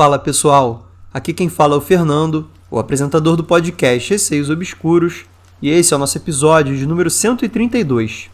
Fala pessoal, aqui quem fala é o Fernando, o apresentador do podcast Receios Obscuros, e esse é o nosso episódio de número 132.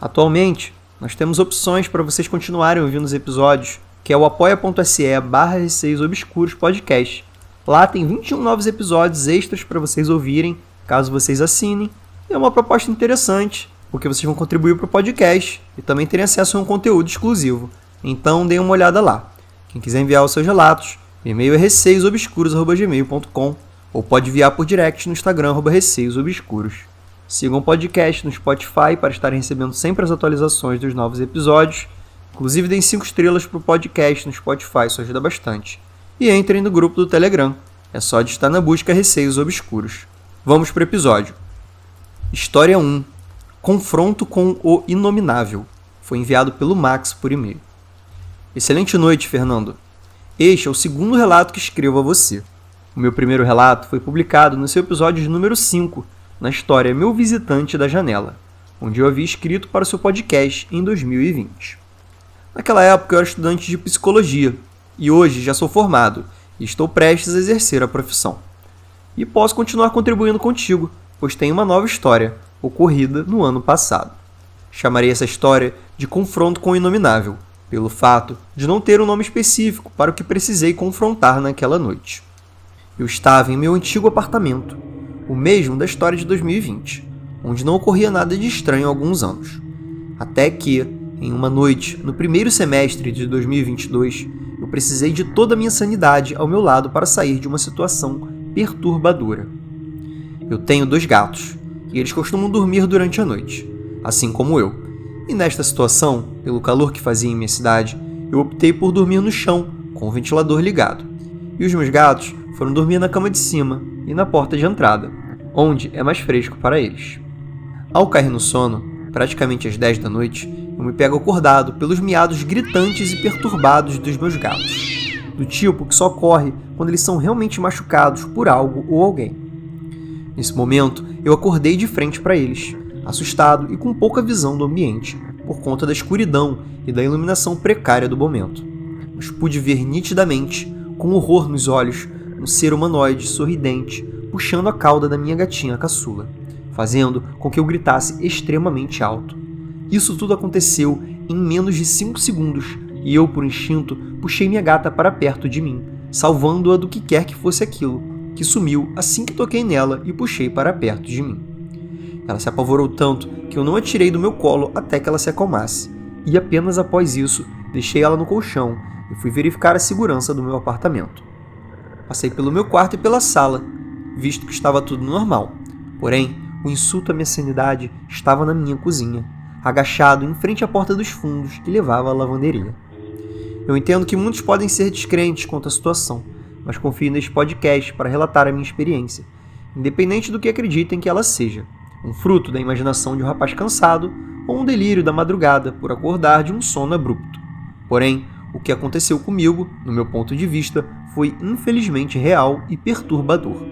Atualmente, nós temos opções para vocês continuarem ouvindo os episódios, que é o apoia.se barra Receios Obscuros Podcast. Lá tem 21 novos episódios extras para vocês ouvirem, caso vocês assinem. É uma proposta interessante, porque vocês vão contribuir para o podcast e também terem acesso a um conteúdo exclusivo. Então deem uma olhada lá. Quem quiser enviar os seus relatos, e-mail é receiosobscuros.gmail.com ou pode enviar por direct no Instagram, receiosobscuros. Sigam o podcast no Spotify para estarem recebendo sempre as atualizações dos novos episódios. Inclusive, deem 5 estrelas para o podcast no Spotify, isso ajuda bastante. E entrem no grupo do Telegram. É só de estar na busca Receios Obscuros. Vamos para o episódio. História 1. Confronto com o Inominável. Foi enviado pelo Max por e-mail. Excelente noite, Fernando. Este é o segundo relato que escrevo a você. O meu primeiro relato foi publicado no seu episódio número 5, na história Meu Visitante da Janela, onde eu havia escrito para o seu podcast em 2020. Naquela época eu era estudante de psicologia e hoje já sou formado e estou prestes a exercer a profissão. E posso continuar contribuindo contigo, pois tenho uma nova história, ocorrida no ano passado. Chamarei essa história de Confronto com o Inominável, pelo fato de não ter um nome específico para o que precisei confrontar naquela noite. Eu estava em meu antigo apartamento, o mesmo da história de 2020, onde não ocorria nada de estranho há alguns anos. Até que, em uma noite, no primeiro semestre de 2022, eu precisei de toda a minha sanidade ao meu lado para sair de uma situação perturbadora. Eu tenho dois gatos, e eles costumam dormir durante a noite, assim como eu e nesta situação, pelo calor que fazia em minha cidade, eu optei por dormir no chão, com o ventilador ligado. E os meus gatos foram dormir na cama de cima e na porta de entrada, onde é mais fresco para eles. Ao cair no sono, praticamente às 10 da noite, eu me pego acordado pelos miados gritantes e perturbados dos meus gatos, do tipo que só ocorre quando eles são realmente machucados por algo ou alguém. Nesse momento, eu acordei de frente para eles, assustado e com pouca visão do ambiente, por conta da escuridão e da iluminação precária do momento. Mas pude ver nitidamente, com horror nos olhos, um ser humanoide sorridente puxando a cauda da minha gatinha caçula, fazendo com que eu gritasse extremamente alto. Isso tudo aconteceu em menos de 5 segundos e eu, por instinto, puxei minha gata para perto de mim, salvando-a do que quer que fosse aquilo, que sumiu assim que toquei nela e puxei para perto de mim. Ela se apavorou tanto que eu não a tirei do meu colo até que ela se acalmasse, e apenas após isso deixei ela no colchão e fui verificar a segurança do meu apartamento. Passei pelo meu quarto e pela sala, visto que estava tudo normal. Porém, o insulto à minha sanidade estava na minha cozinha, agachado em frente à porta dos fundos que levava à lavanderia. Eu entendo que muitos podem ser descrentes quanto à situação, mas confio neste podcast para relatar a minha experiência, independente do que acreditem que ela seja um fruto da imaginação de um rapaz cansado ou um delírio da madrugada por acordar de um sono abrupto. Porém, o que aconteceu comigo, no meu ponto de vista, foi infelizmente real e perturbador.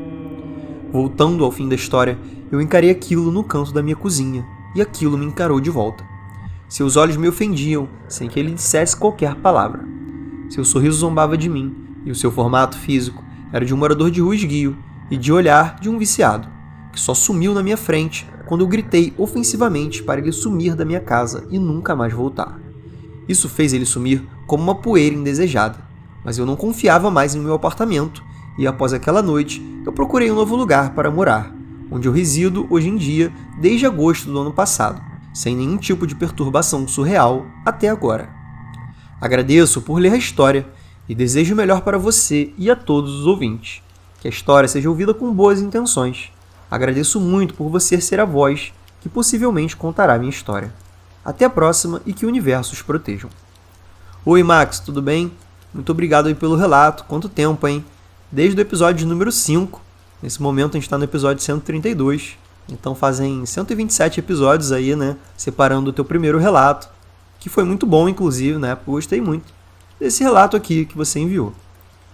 Voltando ao fim da história, eu encarei aquilo no canto da minha cozinha e aquilo me encarou de volta. Seus olhos me ofendiam sem que ele dissesse qualquer palavra. Seu sorriso zombava de mim e o seu formato físico era de um morador de rua esguio e de olhar de um viciado que só sumiu na minha frente quando eu gritei ofensivamente para ele sumir da minha casa e nunca mais voltar. Isso fez ele sumir como uma poeira indesejada, mas eu não confiava mais em meu apartamento e após aquela noite eu procurei um novo lugar para morar, onde eu resido hoje em dia desde agosto do ano passado, sem nenhum tipo de perturbação surreal até agora. Agradeço por ler a história e desejo o melhor para você e a todos os ouvintes. Que a história seja ouvida com boas intenções Agradeço muito por você ser a voz que possivelmente contará minha história. Até a próxima e que o universo os protejam. Oi, Max, tudo bem? Muito obrigado aí pelo relato. Quanto tempo, hein? Desde o episódio número 5. Nesse momento a gente está no episódio 132. Então fazem 127 episódios aí, né? Separando o teu primeiro relato. Que foi muito bom, inclusive, né? Gostei muito desse relato aqui que você enviou.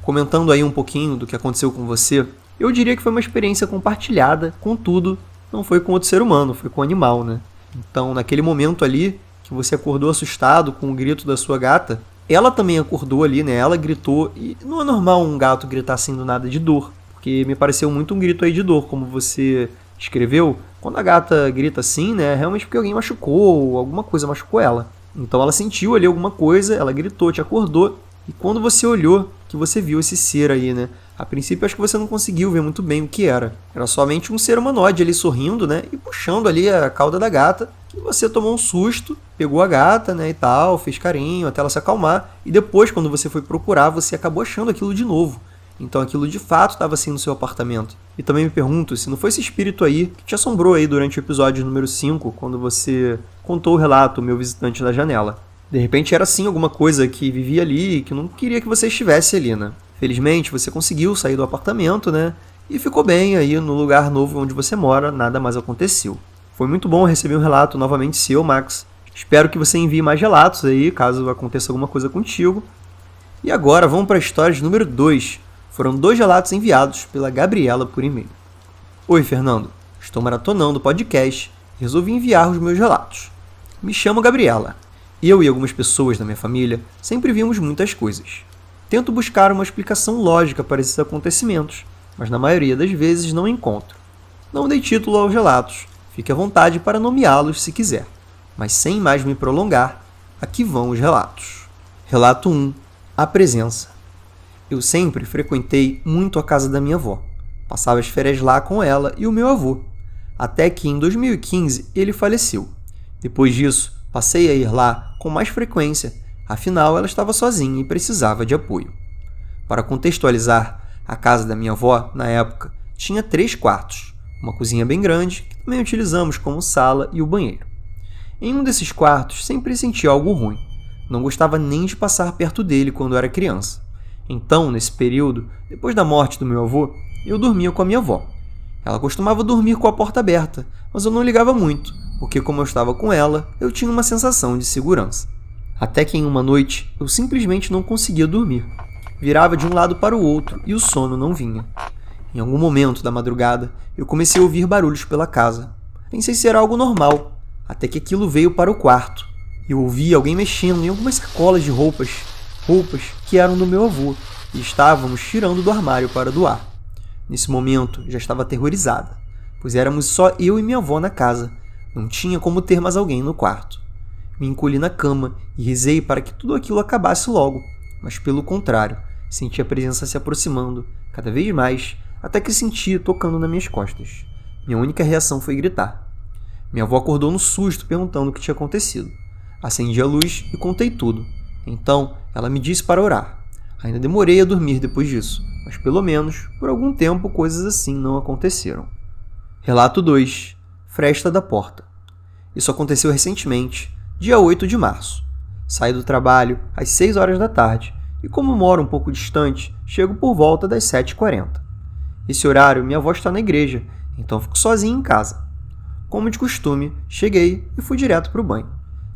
Comentando aí um pouquinho do que aconteceu com você, eu diria que foi uma experiência compartilhada, contudo, não foi com outro ser humano, foi com um animal, né? Então, naquele momento ali, que você acordou assustado com o grito da sua gata, Ela também acordou ali, né? Ela gritou, e não é normal um gato gritar assim do nada de dor, porque me pareceu muito um grito aí de dor, como você escreveu. Quando a gata grita assim, né? É realmente porque alguém machucou, ou alguma coisa machucou ela. Então ela sentiu ali alguma coisa, ela gritou, te acordou, e quando você olhou, que você viu esse ser aí, né? A princípio acho que você não conseguiu ver muito bem o que era. Era somente um ser humanoide ali sorrindo, né? E puxando ali a cauda da gata. E você tomou um susto, pegou a gata, né? E tal, fez carinho até ela se acalmar. E depois, quando você foi procurar, você acabou achando aquilo de novo. Então aquilo de fato estava assim no seu apartamento. E também me pergunto se não foi esse espírito aí que te assombrou aí durante o episódio número 5, quando você contou o relato, meu visitante da janela. De repente era sim alguma coisa que vivia ali e que não queria que você estivesse ali, né? Felizmente você conseguiu sair do apartamento, né? E ficou bem aí no lugar novo onde você mora, nada mais aconteceu. Foi muito bom receber um relato novamente seu, Max. Espero que você envie mais relatos aí, caso aconteça alguma coisa contigo. E agora vamos para a história de número 2. Foram dois relatos enviados pela Gabriela por e-mail. Oi, Fernando. Estou maratonando o podcast e resolvi enviar os meus relatos. Me chamo Gabriela eu e algumas pessoas da minha família sempre vimos muitas coisas. Tento buscar uma explicação lógica para esses acontecimentos, mas na maioria das vezes não encontro. Não dei título aos relatos, fique à vontade para nomeá-los se quiser, mas sem mais me prolongar, aqui vão os relatos. Relato 1 A Presença Eu sempre frequentei muito a casa da minha avó. Passava as férias lá com ela e o meu avô, até que em 2015 ele faleceu. Depois disso, passei a ir lá com mais frequência, afinal ela estava sozinha e precisava de apoio. Para contextualizar, a casa da minha avó, na época, tinha três quartos, uma cozinha bem grande, que também utilizamos como sala e o banheiro. Em um desses quartos sempre senti algo ruim. Não gostava nem de passar perto dele quando era criança. Então, nesse período, depois da morte do meu avô, eu dormia com a minha avó. Ela costumava dormir com a porta aberta, mas eu não ligava muito, porque, como eu estava com ela, eu tinha uma sensação de segurança. Até que em uma noite eu simplesmente não conseguia dormir. Virava de um lado para o outro e o sono não vinha. Em algum momento da madrugada, eu comecei a ouvir barulhos pela casa. Pensei ser algo normal, até que aquilo veio para o quarto. Eu ouvi alguém mexendo em algumas sacolas de roupas, roupas que eram do meu avô, e estávamos tirando do armário para doar. Nesse momento, já estava aterrorizada, pois éramos só eu e minha avó na casa, não tinha como ter mais alguém no quarto. Me encolhi na cama e rezei para que tudo aquilo acabasse logo, mas pelo contrário, senti a presença se aproximando, cada vez mais, até que senti tocando nas minhas costas. Minha única reação foi gritar. Minha avó acordou no susto, perguntando o que tinha acontecido. Acendi a luz e contei tudo. Então, ela me disse para orar. Ainda demorei a dormir depois disso, mas pelo menos, por algum tempo, coisas assim não aconteceram. Relato 2 Fresta da Porta. Isso aconteceu recentemente, dia 8 de março. Saí do trabalho às 6 horas da tarde e, como moro um pouco distante, chego por volta das 7h40. Esse horário minha avó está na igreja, então fico sozinho em casa. Como de costume, cheguei e fui direto para o banho.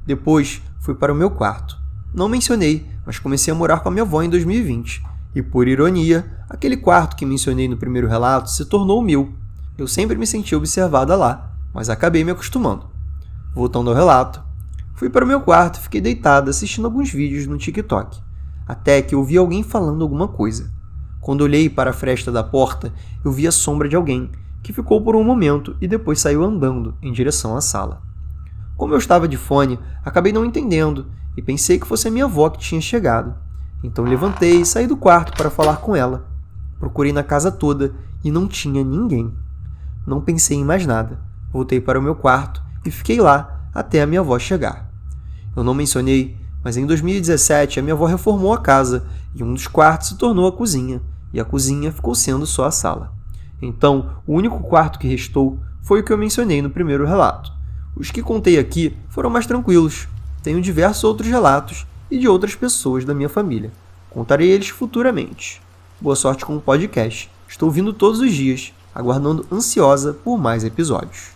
Depois fui para o meu quarto. Não mencionei, mas comecei a morar com a minha avó em 2020. E por ironia, aquele quarto que mencionei no primeiro relato se tornou o meu. Eu sempre me senti observada lá mas acabei me acostumando. Voltando ao relato, fui para o meu quarto e fiquei deitado assistindo alguns vídeos no TikTok, até que ouvi alguém falando alguma coisa. Quando olhei para a fresta da porta, eu vi a sombra de alguém, que ficou por um momento e depois saiu andando em direção à sala. Como eu estava de fone, acabei não entendendo e pensei que fosse a minha avó que tinha chegado. Então levantei e saí do quarto para falar com ela. Procurei na casa toda e não tinha ninguém. Não pensei em mais nada. Voltei para o meu quarto e fiquei lá até a minha avó chegar. Eu não mencionei, mas em 2017 a minha avó reformou a casa e um dos quartos se tornou a cozinha, e a cozinha ficou sendo só a sala. Então, o único quarto que restou foi o que eu mencionei no primeiro relato. Os que contei aqui foram mais tranquilos. Tenho diversos outros relatos e de outras pessoas da minha família. Contarei eles futuramente. Boa sorte com o podcast. Estou vindo todos os dias, aguardando ansiosa por mais episódios.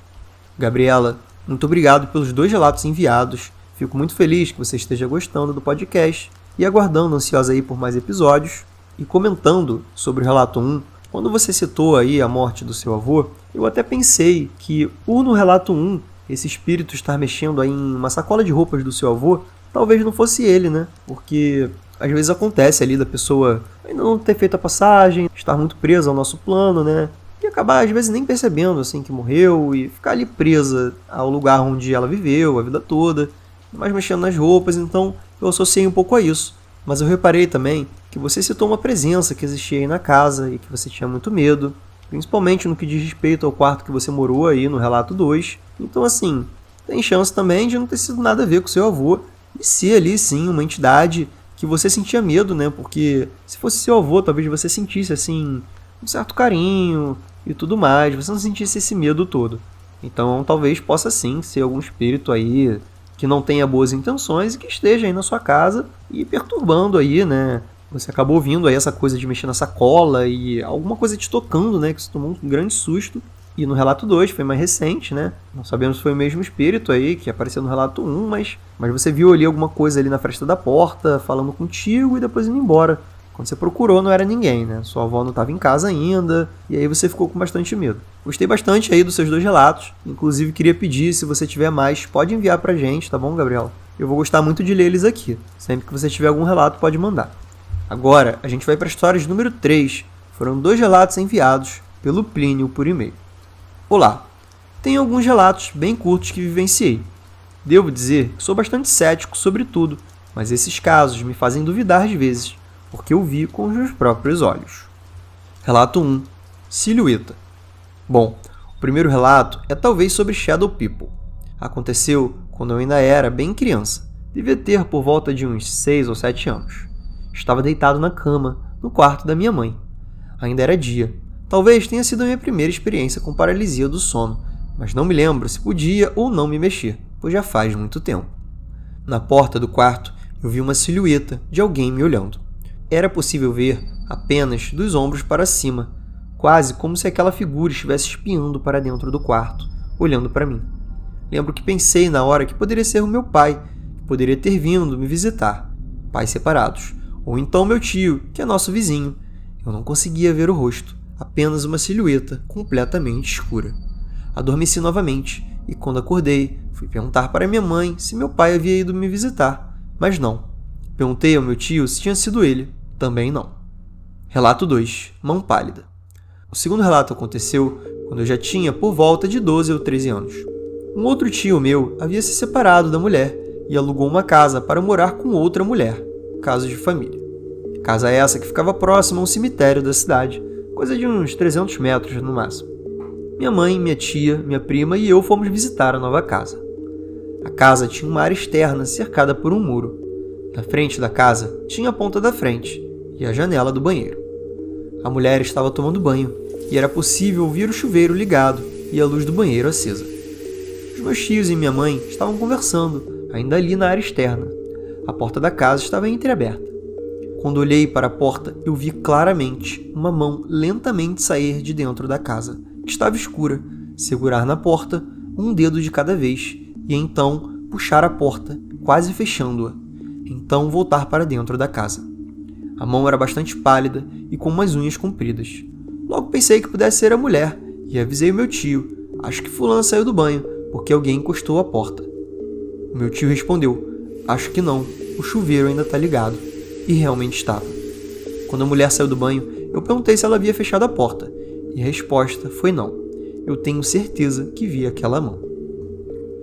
Gabriela, muito obrigado pelos dois relatos enviados. Fico muito feliz que você esteja gostando do podcast e aguardando ansiosa aí por mais episódios. E comentando sobre o relato 1, quando você citou aí a morte do seu avô, eu até pensei que por no relato 1 esse espírito estar mexendo aí em uma sacola de roupas do seu avô talvez não fosse ele, né? Porque às vezes acontece ali da pessoa ainda não ter feito a passagem, estar muito presa ao nosso plano, né? E acabar às vezes nem percebendo assim que morreu e ficar ali presa ao lugar onde ela viveu a vida toda, mas mexendo nas roupas, então eu associei um pouco a isso. Mas eu reparei também que você citou uma presença que existia aí na casa e que você tinha muito medo, principalmente no que diz respeito ao quarto que você morou aí no relato 2. Então, assim, tem chance também de não ter sido nada a ver com seu avô e ser ali sim uma entidade que você sentia medo, né? Porque se fosse seu avô, talvez você sentisse assim um certo carinho e tudo mais, você não sentisse esse medo todo. Então, talvez possa sim ser algum espírito aí que não tenha boas intenções e que esteja aí na sua casa e perturbando aí, né? Você acabou ouvindo aí essa coisa de mexer na sacola e alguma coisa te tocando, né? Que você tomou um grande susto. E no relato 2, foi mais recente, né? Não sabemos se foi o mesmo espírito aí que apareceu no relato 1, um, mas, mas você viu ali alguma coisa ali na fresta da porta, falando contigo e depois indo embora. Quando você procurou, não era ninguém, né? Sua avó não estava em casa ainda, e aí você ficou com bastante medo. Gostei bastante aí dos seus dois relatos. Inclusive, queria pedir, se você tiver mais, pode enviar pra gente, tá bom, Gabriel? Eu vou gostar muito de ler eles aqui. Sempre que você tiver algum relato, pode mandar. Agora, a gente vai para a história de número 3. Foram dois relatos enviados pelo Plínio por e-mail. Olá, tenho alguns relatos bem curtos que vivenciei. Devo dizer que sou bastante cético sobre tudo, mas esses casos me fazem duvidar às vezes porque eu vi com os meus próprios olhos. Relato 1 Silhueta Bom, o primeiro relato é talvez sobre Shadow People. Aconteceu quando eu ainda era bem criança, devia ter por volta de uns 6 ou 7 anos. Estava deitado na cama, no quarto da minha mãe. Ainda era dia. Talvez tenha sido a minha primeira experiência com paralisia do sono, mas não me lembro se podia ou não me mexer, pois já faz muito tempo. Na porta do quarto, eu vi uma silhueta de alguém me olhando. Era possível ver apenas dos ombros para cima, quase como se aquela figura estivesse espiando para dentro do quarto, olhando para mim. Lembro que pensei na hora que poderia ser o meu pai, que poderia ter vindo me visitar, pais separados, ou então meu tio, que é nosso vizinho. Eu não conseguia ver o rosto, apenas uma silhueta completamente escura. Adormeci novamente e, quando acordei, fui perguntar para minha mãe se meu pai havia ido me visitar, mas não. Perguntei ao meu tio se tinha sido ele, também não. Relato 2 Mão Pálida. O segundo relato aconteceu quando eu já tinha por volta de 12 ou 13 anos. Um outro tio meu havia se separado da mulher e alugou uma casa para morar com outra mulher, caso de família. Casa essa que ficava próxima a um cemitério da cidade, coisa de uns 300 metros no máximo. Minha mãe, minha tia, minha prima e eu fomos visitar a nova casa. A casa tinha uma área externa cercada por um muro. Na frente da casa tinha a ponta da frente, e a janela do banheiro. A mulher estava tomando banho e era possível ouvir o chuveiro ligado e a luz do banheiro acesa. Os meus tios e minha mãe estavam conversando, ainda ali na área externa. A porta da casa estava entreaberta. Quando olhei para a porta, eu vi claramente uma mão lentamente sair de dentro da casa, que estava escura, segurar na porta um dedo de cada vez e então puxar a porta, quase fechando-a. Então voltar para dentro da casa. A mão era bastante pálida e com umas unhas compridas. Logo pensei que pudesse ser a mulher e avisei o meu tio. Acho que fulano saiu do banho, porque alguém encostou a porta. O meu tio respondeu: Acho que não, o chuveiro ainda está ligado. E realmente estava. Quando a mulher saiu do banho, eu perguntei se ela havia fechado a porta, e a resposta foi não. Eu tenho certeza que vi aquela mão.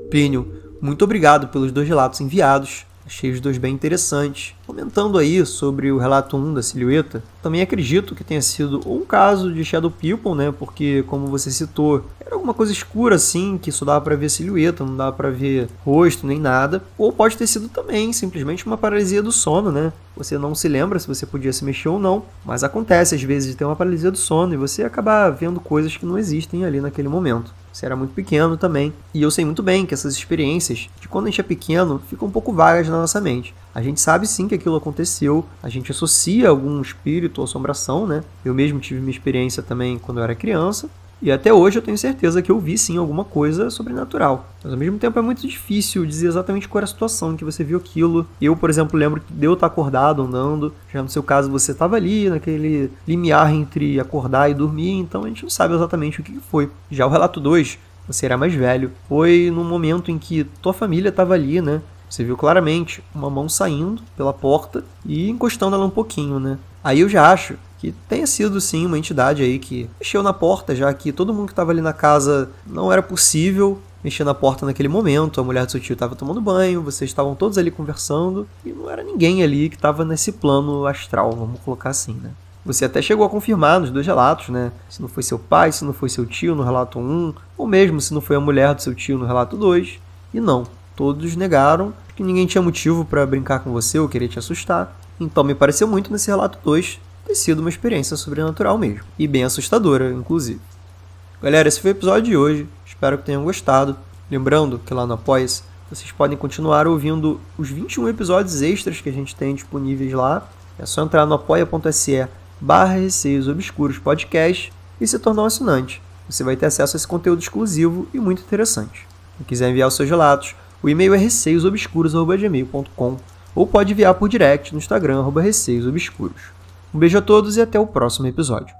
Plínio, muito obrigado pelos dois relatos enviados. Achei os dois bem interessantes. Comentando aí sobre o relato 1 da silhueta, também acredito que tenha sido um caso de Shadow People, né? Porque, como você citou, era alguma coisa escura assim, que só dava para ver silhueta, não dava para ver rosto nem nada. Ou pode ter sido também simplesmente uma paralisia do sono, né? Você não se lembra se você podia se mexer ou não, mas acontece às vezes de ter uma paralisia do sono e você acabar vendo coisas que não existem ali naquele momento. Você era muito pequeno também. E eu sei muito bem que essas experiências, de quando a gente é pequeno, ficam um pouco vagas na nossa mente. A gente sabe sim que aquilo aconteceu, a gente associa algum espírito ou assombração, né? Eu mesmo tive minha experiência também quando eu era criança, e até hoje eu tenho certeza que eu vi sim alguma coisa sobrenatural. Mas ao mesmo tempo é muito difícil dizer exatamente qual era a situação em que você viu aquilo. Eu, por exemplo, lembro que deu estar acordado andando. Já no seu caso você estava ali, naquele limiar entre acordar e dormir, então a gente não sabe exatamente o que foi. Já o relato 2, você era mais velho. Foi num momento em que tua família estava ali, né? Você viu claramente uma mão saindo pela porta e encostando ela um pouquinho, né? Aí eu já acho que tenha sido sim uma entidade aí que mexeu na porta, já que todo mundo que estava ali na casa não era possível mexer na porta naquele momento. A mulher do seu tio estava tomando banho, vocês estavam todos ali conversando e não era ninguém ali que estava nesse plano astral, vamos colocar assim, né? Você até chegou a confirmar nos dois relatos, né? Se não foi seu pai, se não foi seu tio no relato 1, ou mesmo se não foi a mulher do seu tio no relato 2. E não, todos negaram que ninguém tinha motivo para brincar com você ou querer te assustar. Então me pareceu muito nesse relato 2 ter sido uma experiência sobrenatural mesmo, e bem assustadora, inclusive. Galera, esse foi o episódio de hoje. Espero que tenham gostado. Lembrando que lá no apoia vocês podem continuar ouvindo os 21 episódios extras que a gente tem disponíveis lá. É só entrar no apoia.se barra Receios Obscuros Podcast e se tornar um assinante. Você vai ter acesso a esse conteúdo exclusivo e muito interessante. Se quiser enviar os seus relatos, o e-mail é receiosobscuros.gmail.com ou pode enviar por direct no Instagram, arroba Receios Obscuros. Um beijo a todos e até o próximo episódio.